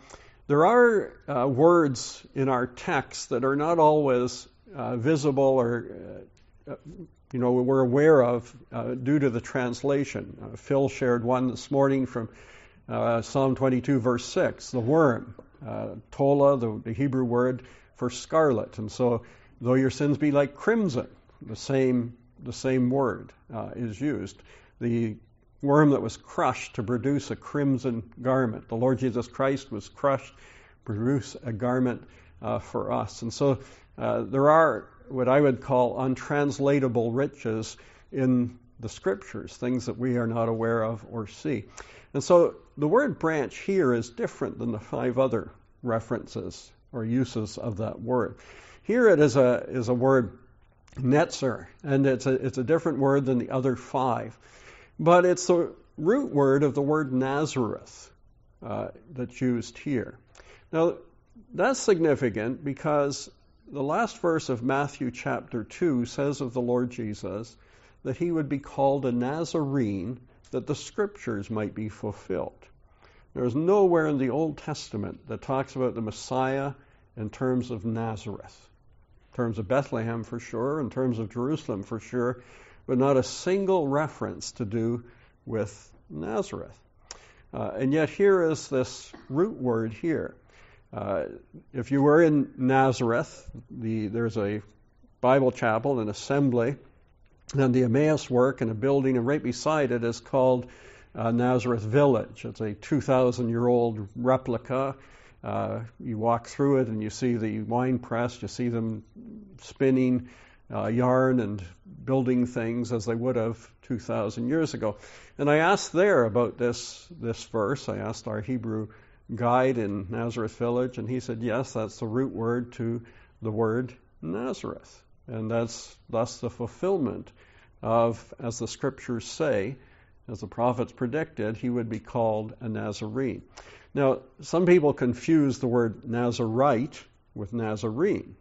there are uh, words in our text that are not always uh, visible or, uh, you know, we're aware of uh, due to the translation. Uh, Phil shared one this morning from uh, Psalm 22, verse 6, the worm, uh, tola, the, the, Hebrew word for scarlet. And so, though your sins be like crimson, the same, the same word uh, is used. The worm that was crushed to produce a crimson garment. The Lord Jesus Christ was crushed to produce a garment uh, for us. And so, uh, there are what I would call untranslatable riches in the scriptures, things that we are not aware of or see. And so the word branch here is different than the five other references or uses of that word. Here it is a, is a word netzer, and it's a, it's a different word than the other five. But it's the root word of the word Nazareth uh, that's used here. Now, that's significant because the last verse of Matthew chapter 2 says of the Lord Jesus that he would be called a Nazarene that the scriptures might be fulfilled. There is nowhere in the Old Testament that talks about the Messiah in terms of Nazareth, in terms of Bethlehem for sure, in terms of Jerusalem for sure, but not a single reference to do with Nazareth. Uh, and yet here is this root word here. Uh, if you were in Nazareth, the, there's a Bible chapel, an assembly and the Emmaus work and a building, and right beside it is called uh, Nazareth Village. It's a 2,000 year old replica. Uh, you walk through it and you see the wine press, you see them spinning uh, yarn and building things as they would have 2,000 years ago. And I asked there about this, this verse. I asked our Hebrew guide in Nazareth Village, and he said, yes, that's the root word to the word Nazareth. And that's thus the fulfillment of, as the scriptures say, as the prophets predicted, he would be called a Nazarene. Now, some people confuse the word Nazarite with Nazarene.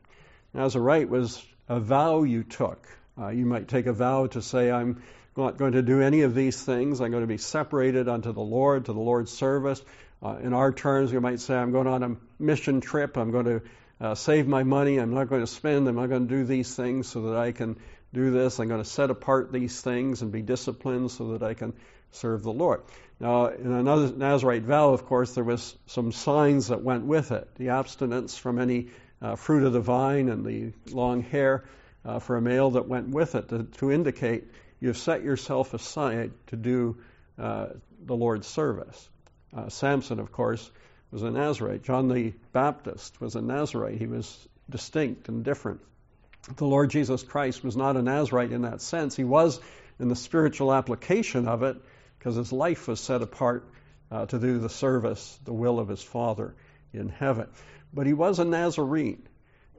Nazarite was a vow you took. Uh, you might take a vow to say, I'm not going to do any of these things. I'm going to be separated unto the Lord, to the Lord's service. Uh, in our terms, we might say, I'm going on a mission trip. I'm going to uh, save my money. I'm not going to spend. I'm not going to do these things so that I can do this. I'm going to set apart these things and be disciplined so that I can serve the Lord. Now, in another Nazarite vow, of course, there was some signs that went with it: the abstinence from any uh, fruit of the vine and the long hair uh, for a male that went with it to, to, indicate you've set yourself aside to do uh, the Lord's service. Uh, Samson, of course, was a Nazarite. John the Baptist was a Nazarite. He was distinct and different. The Lord Jesus Christ was not a Nazarite in that sense. He was in the spiritual application of it because his life was set apart uh, to do the service, the will of his Father in heaven. But he was a Nazarene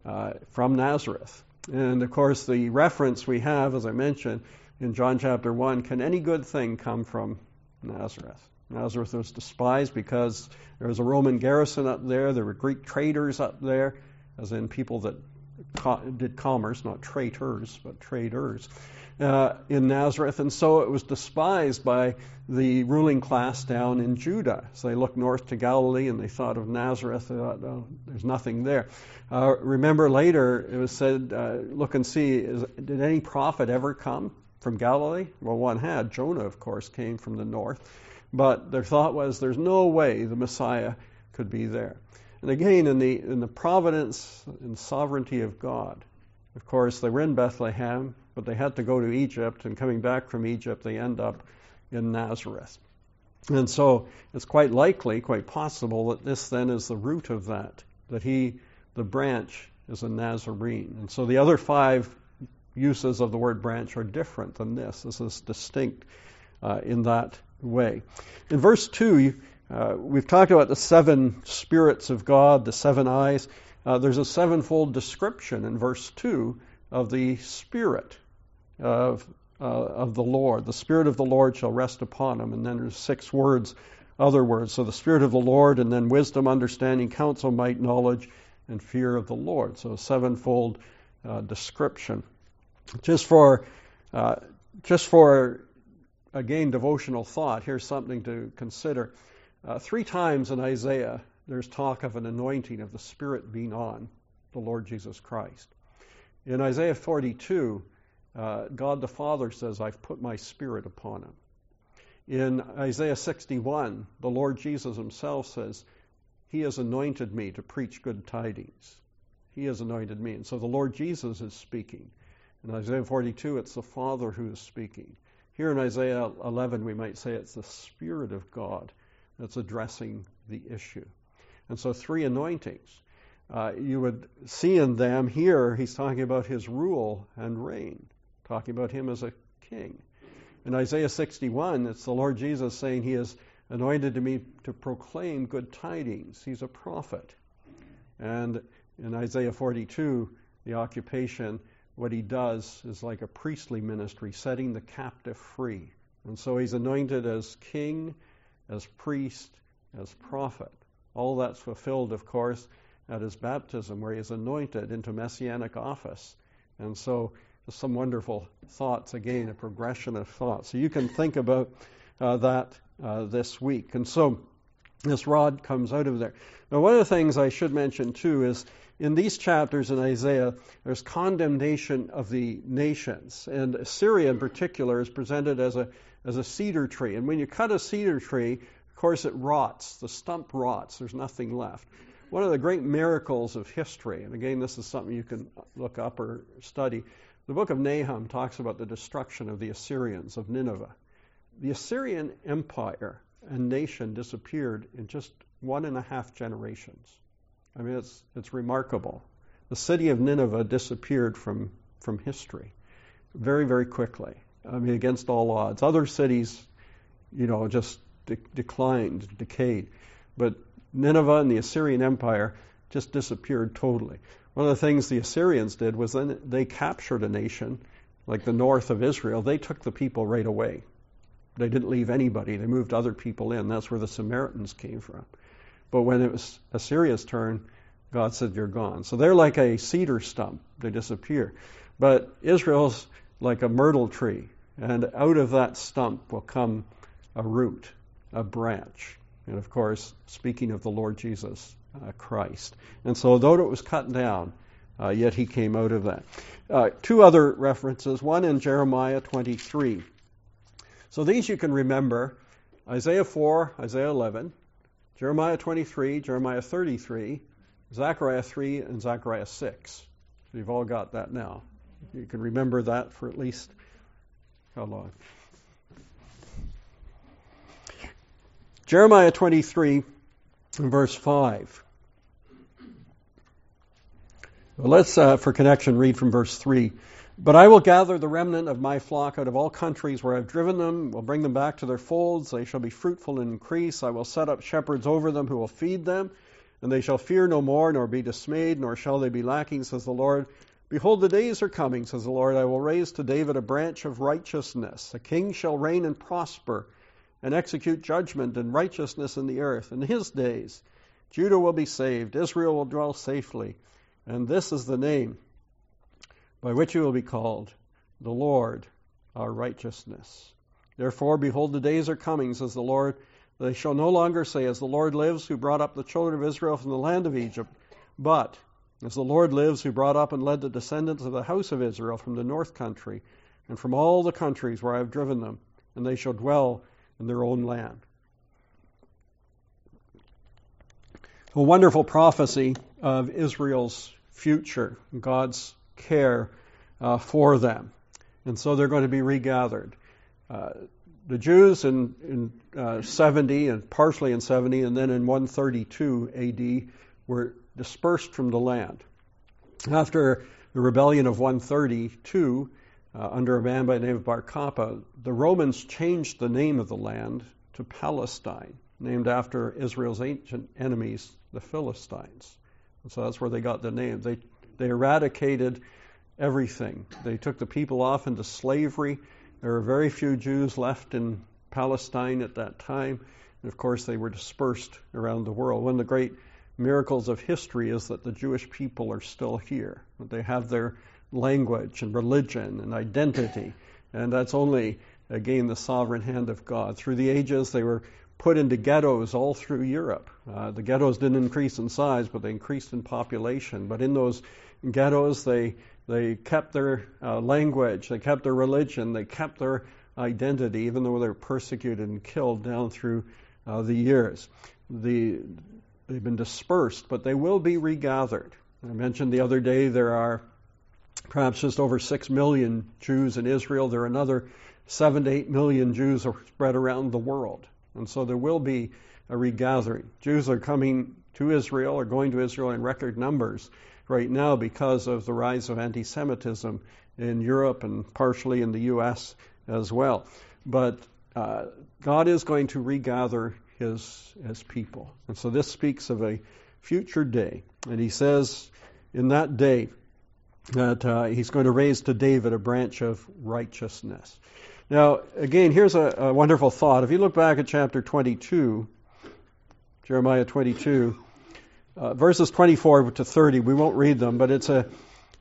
uh, from Nazareth. And of course, the reference we have, as I mentioned in John chapter 1, can any good thing come from Nazareth? Nazareth was despised because there was a Roman garrison up there. There were Greek traders up there, as in people that did commerce, not traitors, but traders, uh, in Nazareth. And so it was despised by the ruling class down in Judah. So they looked north to Galilee and they thought of Nazareth. They thought, oh, there's nothing there. Uh, remember later, it was said, uh, look and see, is, did any prophet ever come from Galilee? Well, one had. Jonah, of course, came from the north. But their thought was there's no way the Messiah could be there. And again, in the, in the providence and sovereignty of God, of course, they were in Bethlehem, but they had to go to Egypt, and coming back from Egypt, they end up in Nazareth. And so it's quite likely, quite possible, that this then is the root of that, that he, the branch, is a Nazarene. And so the other five uses of the word branch are different than this. This is distinct uh, in that way. In verse 2, uh, we've talked about the seven spirits of God, the seven eyes. Uh, there's a sevenfold description in verse 2 of the Spirit of, uh, of the Lord. The Spirit of the Lord shall rest upon him. And then there's six words, other words. So the Spirit of the Lord, and then wisdom, understanding, counsel, might, knowledge, and fear of the Lord. So a sevenfold uh, description. Just for, uh, just for again devotional thought. Here's something to consider. Uh, three times in Isaiah, there's talk of an anointing of the Spirit being on the Lord Jesus Christ. In Isaiah 42, uh, God the Father says, I've put my Spirit upon him. In Isaiah 61, the Lord Jesus himself says, He has anointed me to preach good tidings. He has anointed me. And so the Lord Jesus is speaking. In Isaiah 42, it's the Father who is speaking. Here in Isaiah 11, we might say it's the Spirit of God that's addressing the issue. And so, three anointings. Uh, you would see in them here, he's talking about his rule and reign, talking about him as a king. In Isaiah 61, it's the Lord Jesus saying, He has anointed to me to proclaim good tidings. He's a prophet. And in Isaiah 42, the occupation, what he does is like a priestly ministry, setting the captive free. And so he's anointed as king, as priest, as prophet. All that's fulfilled, of course, at his baptism, where he is anointed into messianic office. And so, some wonderful thoughts, again, a progression of thoughts. So you can think about uh, that uh, this week. And so, this rod comes out of there. Now, one of the things I should mention, too, is in these chapters in Isaiah, there's condemnation of the nations. And Assyria, in particular, is presented as a, as a cedar tree. And when you cut a cedar tree, of course, it rots. The stump rots. There's nothing left. One of the great miracles of history, and again, this is something you can look up or study, the book of Nahum talks about the destruction of the Assyrians of Nineveh. The Assyrian Empire and nation disappeared in just one and a half generations. I mean, it's, it's remarkable. The city of Nineveh disappeared from, from history very, very quickly. I mean, against all odds. Other cities, you know, just de- declined, decayed. But Nineveh and the Assyrian Empire just disappeared totally. One of the things the Assyrians did was then they captured a nation like the north of Israel. They took the people right away. They didn't leave anybody. They moved other people in. That's where the Samaritans came from. But when it was Assyria's turn, God said, You're gone. So they're like a cedar stump. They disappear. But Israel's like a myrtle tree. And out of that stump will come a root a branch. And of course, speaking of the Lord Jesus uh, Christ. And so, though it was cut down, uh, yet he came out of that. Uh, two other references, one in Jeremiah 23. So these you can remember Isaiah 4, Isaiah 11, Jeremiah 23, Jeremiah 33, Zechariah 3, and Zechariah 6. So you've all got that now. You can remember that for at least how long? Jeremiah 23, verse 5. Well, let's, uh, for connection, read from verse 3. But I will gather the remnant of my flock out of all countries where I've driven them, will bring them back to their folds. They shall be fruitful and increase. I will set up shepherds over them who will feed them, and they shall fear no more, nor be dismayed, nor shall they be lacking, says the Lord. Behold, the days are coming, says the Lord. I will raise to David a branch of righteousness. A king shall reign and prosper and execute judgment and righteousness in the earth. In his days, Judah will be saved, Israel will dwell safely, and this is the name by which he will be called the Lord our righteousness. Therefore, behold, the days are coming, says the Lord. They shall no longer say, As the Lord lives, who brought up the children of Israel from the land of Egypt, but as the Lord lives, who brought up and led the descendants of the house of Israel from the north country, and from all the countries where I have driven them, and they shall dwell in their own land. A wonderful prophecy of Israel's future, God's care uh, for them. And so they're going to be regathered. Uh, the Jews in, in uh, 70 and partially in 70 and then in 132 AD were dispersed from the land. After the rebellion of 132, uh, under a man by the name of Bar Kokhba, the Romans changed the name of the land to Palestine, named after Israel's ancient enemies, the Philistines. So that's where they got the name. They, they eradicated everything. They took the people off into slavery. There were very few Jews left in Palestine at that time. And of course, they were dispersed around the world. One of the great miracles of history is that the Jewish people are still here. They have their language and religion and identity. And that's only, again, the sovereign hand of God. Through the ages, they were put into ghettos all through Europe. Uh, the ghettos didn't increase in size, but they increased in population. But in those ghettos, they they kept their uh, language, they kept their religion, they kept their identity, even though they were persecuted and killed down through uh, the years. The, they've been dispersed, but they will be regathered. I mentioned the other day there are perhaps just over six million Jews in Israel. There are another seven to eight million Jews spread around the world. And so there will be a regathering. Jews are coming to Israel, or going to Israel in record numbers right now because of the rise of anti Semitism in Europe and partially in the U.S. as well. But uh, God is going to regather his, his people. And so this speaks of a future day. And he says in that day that uh, he's going to raise to David a branch of righteousness. Now, again, here's a, a wonderful thought. If you look back at chapter 22, Jeremiah 22, uh, verses 24 to 30, we won't read them, but it's a,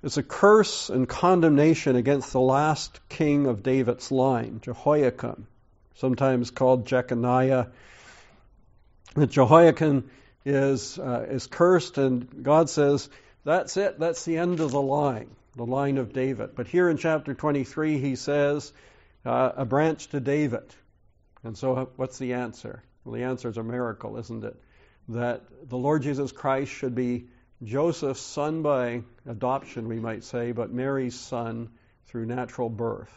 it's a curse and condemnation against the last king of David's line, Jehoiakim, sometimes called Jeconiah. That Jehoiakim is, uh, is cursed, and God says, that's it, that's the end of the line, the line of David. But here in chapter 23, he says, uh, a branch to David. And so, uh, what's the answer? Well, the answer is a miracle, isn't it? that the Lord Jesus Christ should be Joseph's son by adoption, we might say, but Mary's son through natural birth.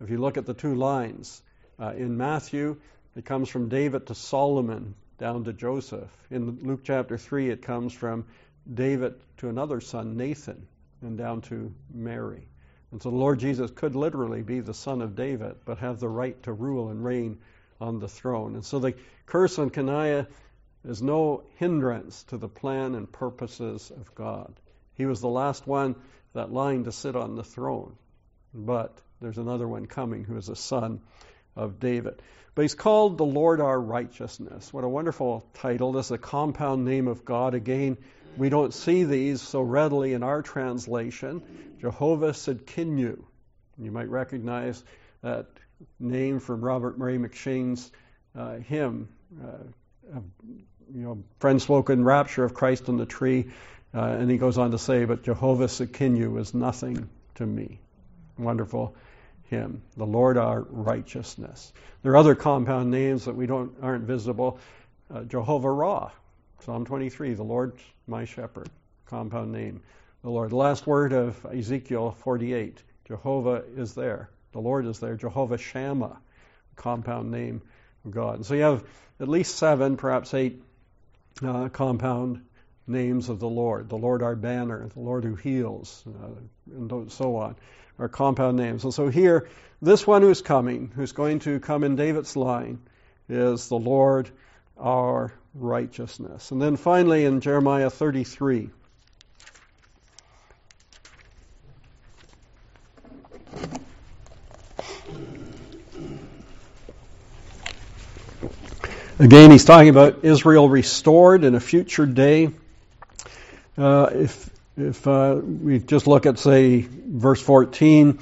If you look at the two lines uh, in Matthew, it comes from David to Solomon down to Joseph. In Luke chapter 3, it comes from David to another son, Nathan, and down to Mary. And so the Lord Jesus could literally be the son of David, but have the right to rule and reign on the throne. And so the curse on Coniah is no hindrance to the plan and purposes of God. He was the last one that line to sit on the throne. But there's another one coming who is a son of David. But he's called the Lord our righteousness. What a wonderful title. This is a compound name of God. Again, we don't see these so readily in our translation. Jehovah Tsidkenu. You might recognize that name from Robert Murray M'Cheyne's uh, hymn, uh, you know, friend spoke in rapture of Christ on the tree, uh, and he goes on to say, but Jehovah Tsidkenu is nothing to me. Wonderful hymn. The Lord our righteousness. There are other compound names that we don't aren't visible. Uh, Jehovah Ra, Psalm 23, the Lord my shepherd, compound name. The Lord. The last word of Ezekiel 48, Jehovah is there. The Lord is there. Jehovah Shammah, compound name of God. And so you have at least seven, perhaps eight uh, compound names of the Lord. The Lord our banner, the Lord who heals, uh, and so on, are compound names. And so here, this one who's coming, who's going to come in David's line, is the Lord our righteousness. And then finally in Jeremiah 33. Again, he's talking about Israel restored in a future day. Uh, if if uh, we just look at say verse 14,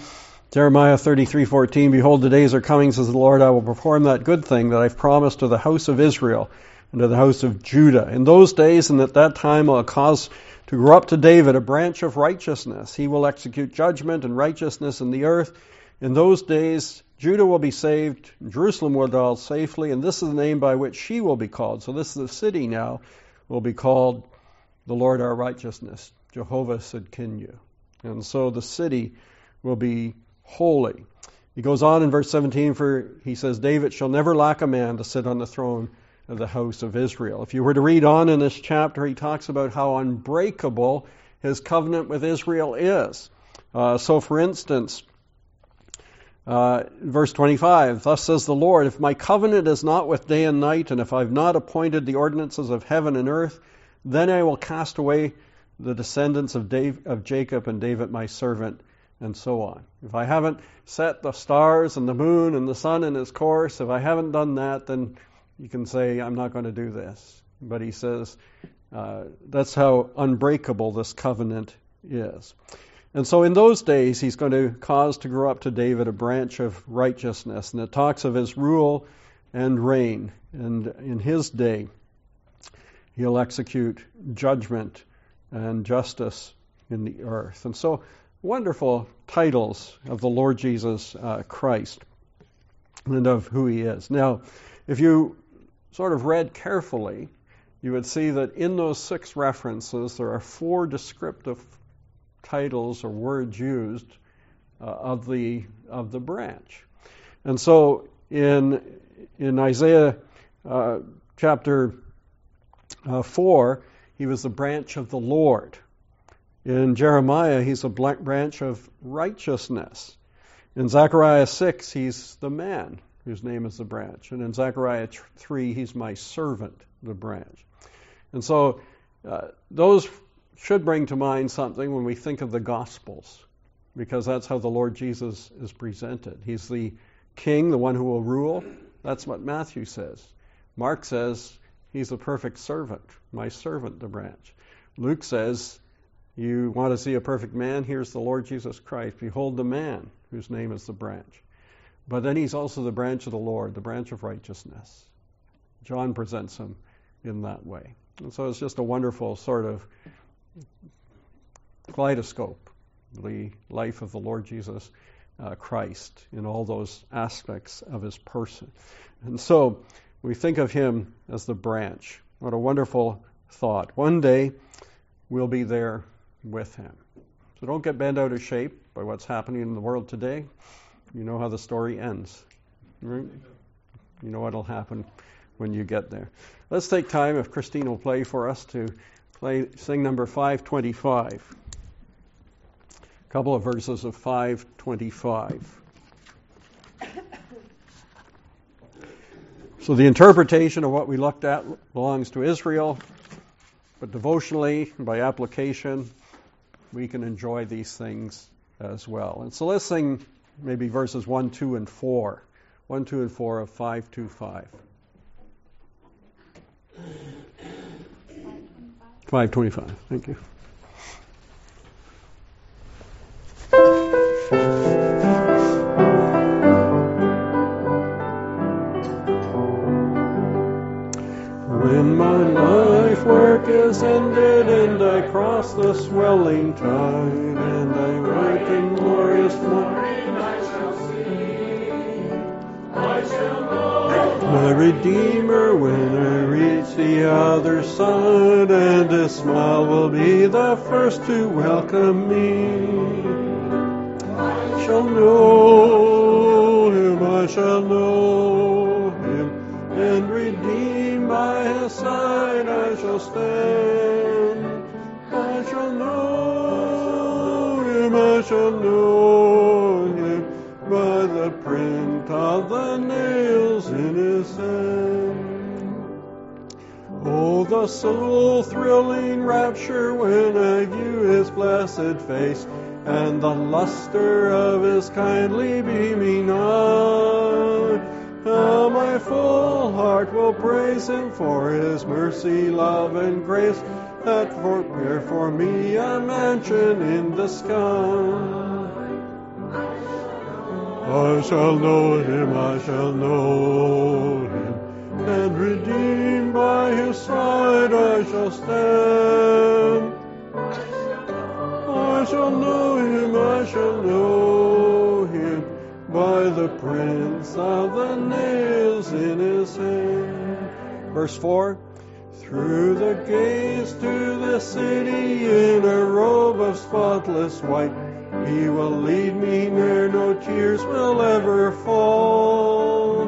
Jeremiah 33:14, behold the days are coming says the Lord I will perform that good thing that I've promised to the house of Israel and to the house of Judah. In those days and at that time I'll cause to grow up to David a branch of righteousness. He will execute judgment and righteousness in the earth. In those days Judah will be saved, Jerusalem will dwell safely, and this is the name by which she will be called. So this is the city now will be called the Lord our righteousness, Jehovah Tsidkenu? And so the city will be holy. He goes on in verse 17 for he says David shall never lack a man to sit on the throne of the house of Israel. If you were to read on in this chapter, he talks about how unbreakable his covenant with Israel is. Uh, so, for instance, uh, verse 25, thus says the Lord, if my covenant is not with day and night, and if I've not appointed the ordinances of heaven and earth, then I will cast away the descendants of, Dave, of Jacob and David my servant, and so on. If I haven't set the stars and the moon and the sun in its course, if I haven't done that, then you can say, I'm not going to do this. But he says, uh, that's how unbreakable this covenant is. And so in those days, he's going to cause to grow up to David a branch of righteousness. And it talks of his rule and reign. And in his day, he'll execute judgment and justice in the earth. And so, wonderful titles of the Lord Jesus uh, Christ and of who he is. Now, if you sort of read carefully, you would see that in those six references, there are four descriptive titles or words used uh, of the of the branch. And so in in Isaiah uh, chapter uh, four, he was the branch of the Lord. In Jeremiah, he's a branch of righteousness. In Zechariah 6, he's the man whose name is the branch. And in Zechariah 3, he's my servant, the branch. And so uh, those should bring to mind something when we think of the Gospels, because that's how the Lord Jesus is presented. He's the king, the one who will rule. That's what Matthew says. Mark says, He's the perfect servant, my servant, the branch. Luke says, You want to see a perfect man? Here's the Lord Jesus Christ. Behold the man whose name is the branch. But then he's also the branch of the Lord, the branch of righteousness. John presents him in that way. And so it's just a wonderful sort of kaleidoscope, the life of the Lord Jesus uh, Christ in all those aspects of his person. And so we think of him as the branch. What a wonderful thought. One day we'll be there with him. So don't get bent out of shape by what's happening in the world today. You know how the story ends. Right? You know what'll happen when you get there. Let's take time, if Christine will play for us, to play sing number 525. A couple of verses of 525. So the interpretation of what we looked at belongs to Israel, but devotionally, and by application, we can enjoy these things as well. And so let's sing maybe verses 1, 2, and 4. 1, 2, and 4 of 525. 525. Thank you. When my life work is ended and the swelling tide and I write in glorious morning I shall see, I shall know my Redeemer when I reach the other side and his smile will be the first to welcome me. I shall know him, I shall know him and redeemed by his side I shall stand. I shall know him by the print of the nails in his hand. Oh, the soul thrilling rapture when I view his blessed face and the luster of his kindly beaming eye. How my full heart will praise him for his mercy, love, and grace that prepare for me a mansion in the sky. I shall know him, I shall know him, and redeemed by his side I shall stand. I shall know him, I shall know him, by the prints of the nails in his hand. Verse 4 Through the gates to the city in a robe of spotless white He will lead me where no tears will ever fall.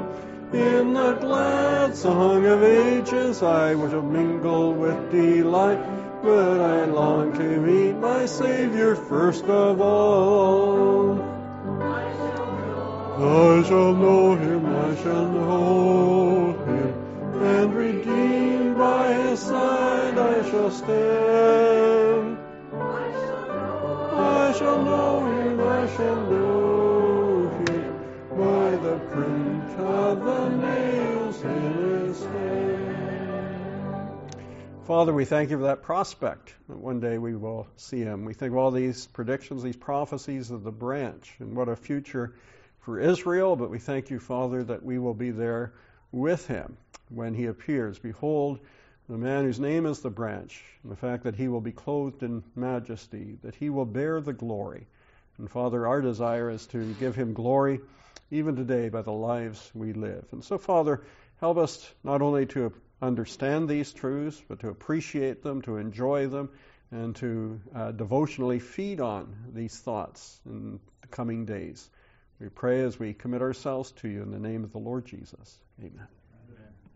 In the glad song of ages I will mingle with delight, but I long to meet my Savior first of all. I shall know him, I shall know him, and redeemed by his side I shall stand. I shall know him, I shall know him, by the print of the nails in his hand. Father, we thank you for that prospect that one day we will see him. We think of all these predictions, these prophecies of the branch, and what a future for Israel, but we thank you, Father, that we will be there with him when he appears. Behold, the man whose name is the branch, and the fact that he will be clothed in majesty, that he will bear the glory. And Father, our desire is to give him glory even today by the lives we live. And so, Father, help us not only to understand these truths, but to appreciate them, to enjoy them, and to uh, devotionally feed on these thoughts in the coming days. We pray as we commit ourselves to you in the name of the Lord Jesus. Amen.